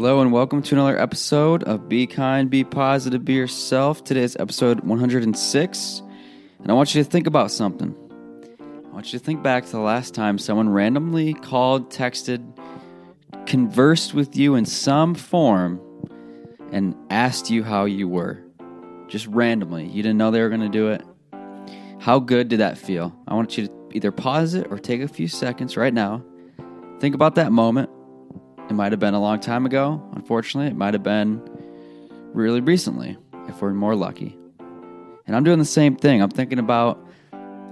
Hello and welcome to another episode of Be Kind, Be Positive, Be Yourself. Today is episode 106, and I want you to think about something. I want you to think back to the last time someone randomly called, texted, conversed with you in some form, and asked you how you were. Just randomly. You didn't know they were going to do it. How good did that feel? I want you to either pause it or take a few seconds right now. Think about that moment it might have been a long time ago, unfortunately. It might have been really recently, if we're more lucky. And I'm doing the same thing. I'm thinking about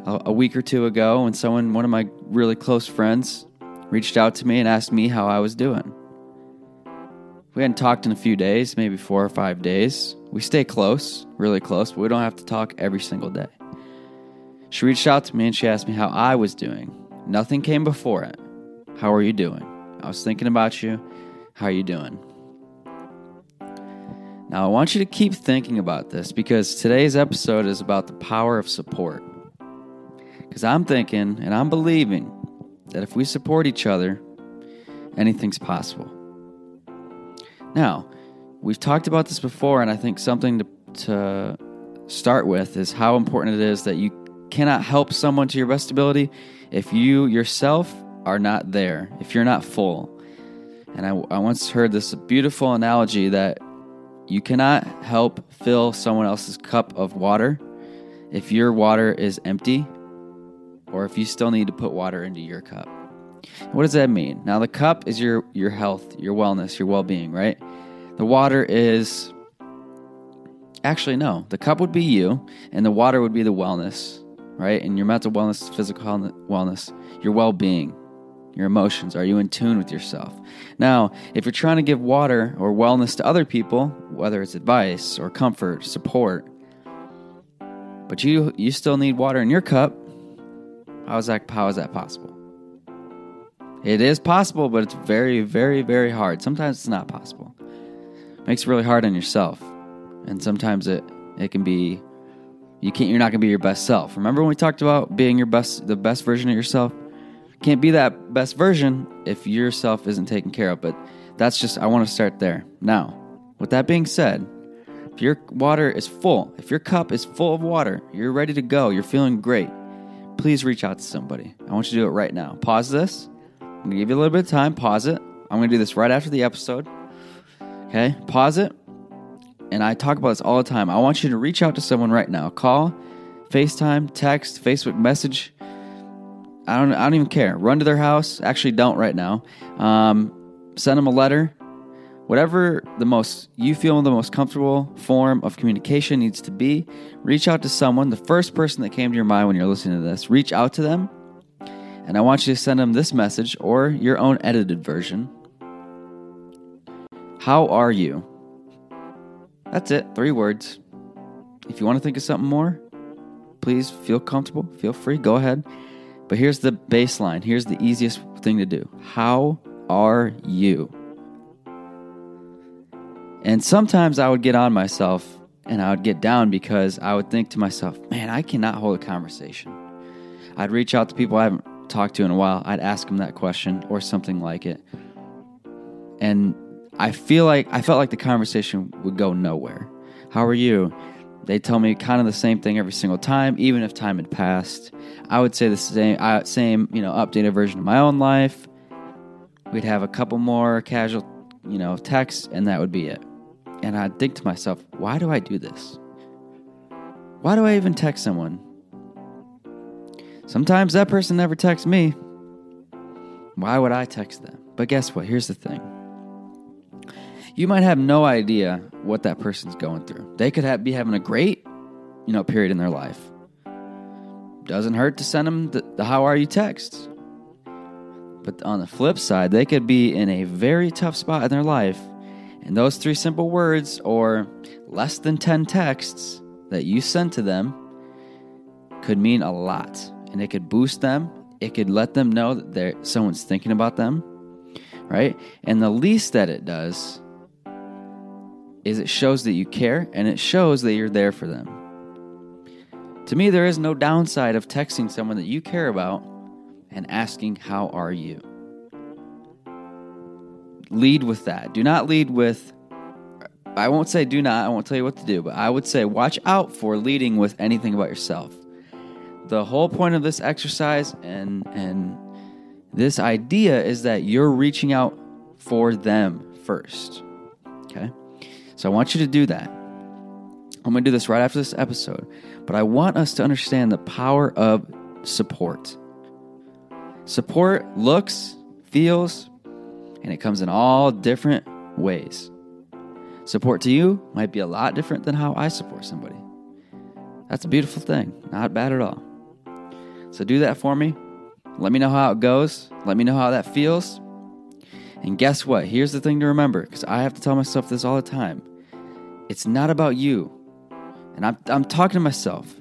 a, week or two ago when someone, one of my really close friends, reached out to me and asked me how I was doing. We hadn't talked in a few days, maybe four or five days. We stay close, really close, but we don't have to talk every single day. She reached out to me and she asked me how I was doing. Nothing came before it. How are you doing? I was thinking about you. How are you doing? Now, I want you to keep thinking about this because today's episode is about the power of support. Because I'm thinking and I'm believing that if we support each other, anything's possible. Now, we've talked about this before, and I think something to, to start with is how important it is that you cannot help someone to your best ability if you yourself are not there, if you're not full. And I, I once heard this beautiful analogy that you cannot help fill someone else's cup of water if your water is empty or if you still need to put water into your cup. What does that mean? Now the cup is your your health, your wellness, your well-being, right? The water is actually no. The cup would be you and the water would be the wellness, right? And your mental wellness, physical wellness, your well-being your emotions? Are you in tune with yourself? Now, if you're trying to give water or wellness to other people, whether it's advice or comfort, support, but you you still need water in your cup, how is that how is that possible? It is possible, but it's very, very, very hard. Sometimes it's not possible. It makes it really hard on yourself. And sometimes it it can be you can't you're not gonna be your best self. Remember when we talked about being your best the best version of yourself? Can't be that best version if yourself isn't taken care of. But that's just, I want to start there. Now, with that being said, if your water is full, if your cup is full of water, you're ready to go, you're feeling great, please reach out to somebody. I want you to do it right now. Pause this. I'm going to give you a little bit of time. Pause it. I'm going to do this right after the episode. Okay? Pause it. And I talk about this all the time. I want you to reach out to someone right now. Call, FaceTime, text, Facebook message I don't. I don't even care. Run to their house. Actually, don't right now. Um, send them a letter. Whatever the most you feel the most comfortable form of communication needs to be. Reach out to someone. The first person that came to your mind when you're listening to this. Reach out to them, and I want you to send them this message or your own edited version. How are you? That's it. Three words. If you want to think of something more, please feel comfortable. Feel free. Go ahead. But here's the baseline. Here's the easiest thing to do. How are you? And sometimes I would get on myself and I would get down because I would think to myself, man, I cannot hold a conversation. I'd reach out to people I haven't talked to in a while. I'd ask them that question or something like it. And I feel like I felt like the conversation would go nowhere. How are you? They tell me kind of the same thing every single time, even if time had passed. I would say the same, uh, same, you know, updated version of my own life. We'd have a couple more casual, you know, texts, and that would be it. And I'd think to myself, why do I do this? Why do I even text someone? Sometimes that person never texts me. Why would I text them? But guess what? Here's the thing you might have no idea what that person's going through. They could have, be having a great, you know, period in their life. Doesn't hurt to send them the, the how are you texts. But on the flip side, they could be in a very tough spot in their life. And those three simple words or less than 10 texts that you send to them could mean a lot. And it could boost them. It could let them know that someone's thinking about them, right? And the least that it does is it shows that you care and it shows that you're there for them. To me, there is no downside of texting someone that you care about and asking, How are you? lead with that. Do not lead with I won't say do not, I won't tell you what to do, but I would say watch out for leading with anything about yourself. The whole point of this exercise and and this idea is that you're reaching out for them first. Okay? So I want you to do that. I'm going to do this right after this episode, but I want us to understand the power of support. Support looks, feels, and it comes in all different ways. Support to you might be a lot different than how I support somebody. That's a beautiful thing, not bad at all. So do that for me. Let me know how it goes. Let me know how that feels. And guess what? Here's the thing to remember because I have to tell myself this all the time it's not about you. And I'm, I'm talking to myself.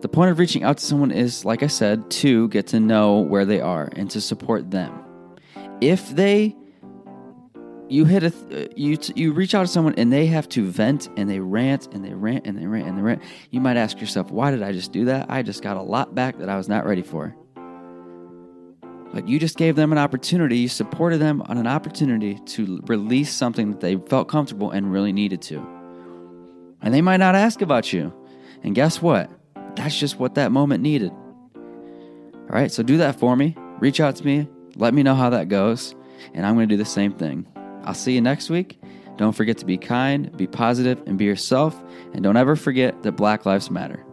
The point of reaching out to someone is, like I said, to get to know where they are and to support them. If they you hit a you you reach out to someone and they have to vent and they rant and they rant and they rant and they rant you might ask yourself why did i just do that i just got a lot back that i was not ready for but you just gave them an opportunity you supported them on an opportunity to release something that they felt comfortable and really needed to. And they might not ask about you. And guess what? That's just what that moment needed. All right so do that for me. Reach out to me. Let me know how that goes. And i'm going to do the same thing. I'll see you next week. Don't forget to be kind, be positive, and be yourself. And don't ever forget that Black Lives Matter.